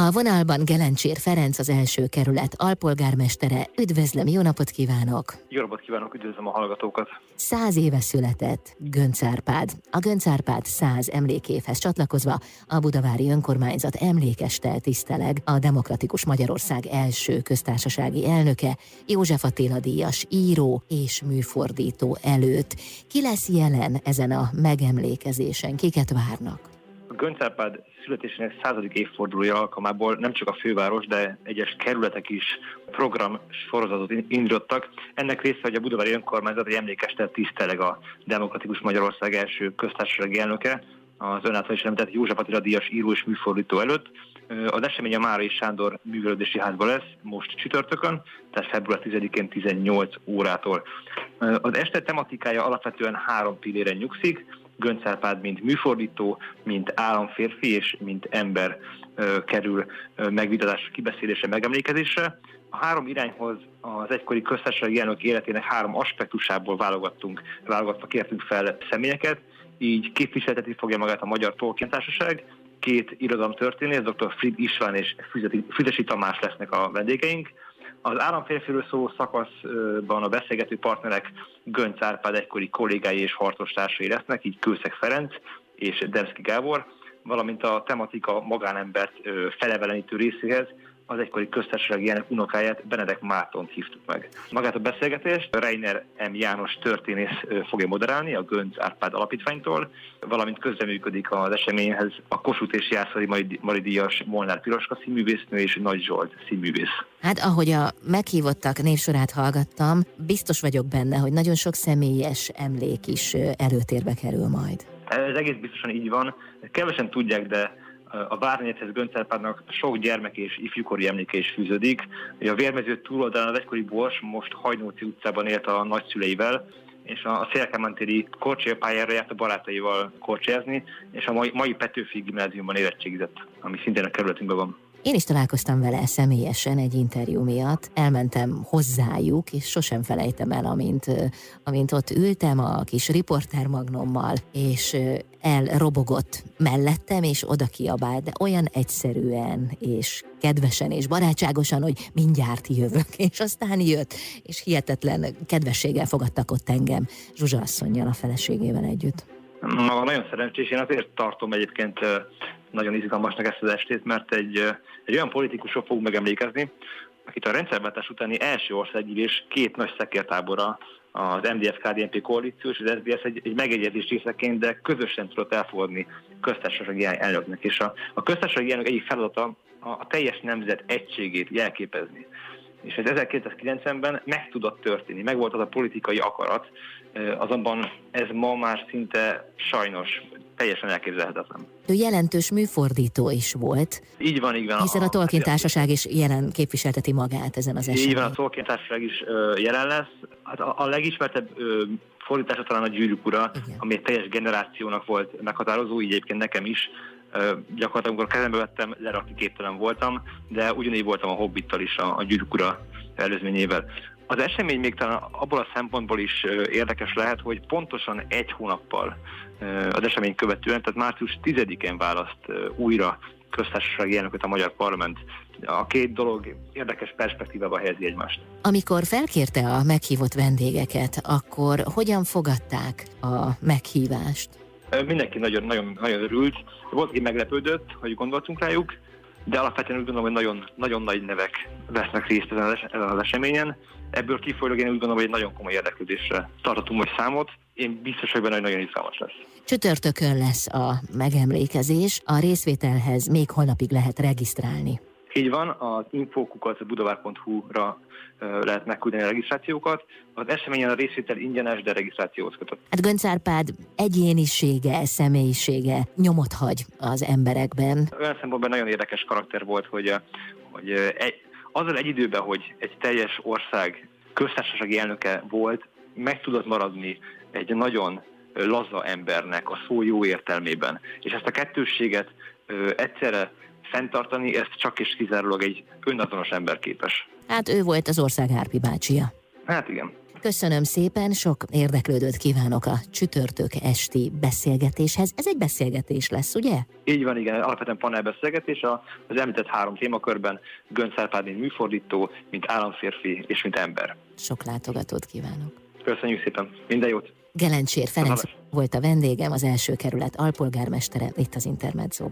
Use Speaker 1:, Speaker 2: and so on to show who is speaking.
Speaker 1: A vonalban Gelencsér Ferenc az első kerület alpolgármestere. Üdvözlöm, jó napot kívánok!
Speaker 2: Jó napot kívánok, üdvözlöm a hallgatókat!
Speaker 1: Száz éve született Gönc Árpád. A Gönc Árpád száz emlékévhez csatlakozva a Budavári Önkormányzat emlékestel tiszteleg a Demokratikus Magyarország első köztársasági elnöke, József Attila díjas író és műfordító előtt. Ki lesz jelen ezen a megemlékezésen? Kiket várnak?
Speaker 2: Gönc Árpád születésének századik évfordulója alkalmából nem csak a főváros, de egyes kerületek is program sorozatot indítottak. Ennek része, hogy a Budavári Önkormányzat egy emlékestet tiszteleg a Demokratikus Magyarország első köztársasági elnöke, az ön által is említett József Attila Díjas író és műfordító előtt. Az esemény a Márai Sándor művelődési házban lesz, most csütörtökön, tehát február 10-én 18 órától. Az este tematikája alapvetően három pilléren nyugszik. Gönc mint műfordító, mint államférfi és mint ember kerül megvitatásra, kibeszélésre, megemlékezésre. A három irányhoz az egykori köztársasági elnök életének három aspektusából válogattunk, válogatva kértünk fel személyeket, így képviselteti fogja magát a Magyar Tolkien Társaság, két irodalomtörténész, dr. Frid István és Füzesi Tamás lesznek a vendégeink, az államférfiről szóló szakaszban a beszélgető partnerek Gönc Árpád egykori kollégái és harcostársai lesznek, így Kőszeg Ferenc és Demszki Gábor, valamint a tematika magánembert felevelenítő részéhez az egykori köztársasági elnök unokáját, Benedek Mártont hívtuk meg. Magát a beszélgetést Reiner M. János történész fogja moderálni a Gönc Árpád Alapítványtól, valamint közreműködik az eseményhez a Kossuth és Jászai Maridíjas Molnár Piroska színművésznő és Nagy Zsolt színművész.
Speaker 1: Hát ahogy a meghívottak névsorát hallgattam, biztos vagyok benne, hogy nagyon sok személyes emlék is előtérbe kerül majd.
Speaker 2: Ez egész biztosan így van. Kevesen tudják, de a Várnegyedhez Göncárpádnak sok gyermek és ifjúkori emléke is fűződik. A vérmező túloldalán az egykori Bors most Hajnóci utcában élt a nagyszüleivel, és a Szélkámántéri korcsolyapályára járt a barátaival korcsolyázni, és a mai, mai Petőfi gimnáziumban érettségizett, ami szintén a kerületünkben van.
Speaker 1: Én is találkoztam vele személyesen egy interjú miatt, elmentem hozzájuk, és sosem felejtem el, amint, amint ott ültem a kis riportermagnommal, és elrobogott mellettem, és oda kiabált, de olyan egyszerűen, és kedvesen, és barátságosan, hogy mindjárt jövök, és aztán jött, és hihetetlen kedvességgel fogadtak ott engem Zsuzsa asszonynal, a feleségével együtt.
Speaker 2: Na, nagyon szerencsés, én azért tartom egyébként nagyon izgalmasnak ezt az estét, mert egy, egy olyan politikusról fogunk megemlékezni, akit a rendszerváltás utáni első országgyűlés két nagy szekértábora, az MDF-KDNP koalíció és az SBS egy, egy megegyezés részeként, de közösen tudott elfogadni köztársasági elnöknek. És a, a köztársasági elnök egyik feladata a, a teljes nemzet egységét jelképezni. És ez 1990-ben meg tudott történni, meg volt az a politikai akarat, azonban ez ma már szinte sajnos teljesen elképzelhetetlen.
Speaker 1: Ő jelentős műfordító is volt.
Speaker 2: Így van, így van.
Speaker 1: Hiszen a Tolkien Társaság is jelen képviselteti magát ezen az esetben.
Speaker 2: Így van, a Tolkien Társaság is jelen lesz. Hát a, a legismertebb fordítása talán a Gyűrűk ura, Igen. ami egy teljes generációnak volt meghatározó, így egyébként nekem is. Gyakorlatilag, amikor kezembe vettem, lerakni képtelen voltam, de ugyanígy voltam a Hobbittal is, a, a Gyűrűk ura előzményével. Az esemény még talán abból a szempontból is érdekes lehet, hogy pontosan egy hónappal az esemény követően, tehát március 10-én választ újra köztársasági elnököt a Magyar Parlament. A két dolog érdekes perspektívába helyezi egymást.
Speaker 1: Amikor felkérte a meghívott vendégeket, akkor hogyan fogadták a meghívást?
Speaker 2: Mindenki nagyon, nagyon, nagyon örült. Volt, aki meglepődött, hogy gondoltunk rájuk, de alapvetően úgy gondolom, hogy nagyon, nagyon nagy nevek vesznek részt ezen az eseményen. Ebből kifolyólag én úgy gondolom, hogy egy nagyon komoly érdeklődésre tartatunk most számot. Én biztos, hogy benne, hogy nagyon izgalmas lesz.
Speaker 1: Csütörtökön lesz a megemlékezés, a részvételhez még holnapig lehet regisztrálni.
Speaker 2: Így van, az infokukat budavár.hu-ra lehet megküldeni a regisztrációkat. Az eseményen a részvétel ingyenes, de regisztrációhoz kötött.
Speaker 1: Hát Gönc Árpád egyénisége, személyisége nyomot hagy az emberekben.
Speaker 2: Olyan szempontból nagyon érdekes karakter volt, hogy, hogy egy, azzal egy időben, hogy egy teljes ország köztársasági elnöke volt, meg tudott maradni egy nagyon laza embernek a szó jó értelmében. És ezt a kettősséget ö, egyszerre fenntartani, ezt csak és kizárólag egy önazonos ember képes.
Speaker 1: Hát ő volt az ország Árpi bácsia.
Speaker 2: Hát igen.
Speaker 1: Köszönöm szépen, sok érdeklődőt kívánok a csütörtök esti beszélgetéshez. Ez egy beszélgetés lesz, ugye?
Speaker 2: Így van, igen, alapvetően panelbeszélgetés. Az említett három témakörben Gönc mint műfordító, mint államférfi és mint ember.
Speaker 1: Sok látogatót kívánok.
Speaker 2: Köszönjük szépen, minden jót!
Speaker 1: Gelencsér Ferenc volt a vendégem, az első kerület alpolgármestere itt az Intermedzóban.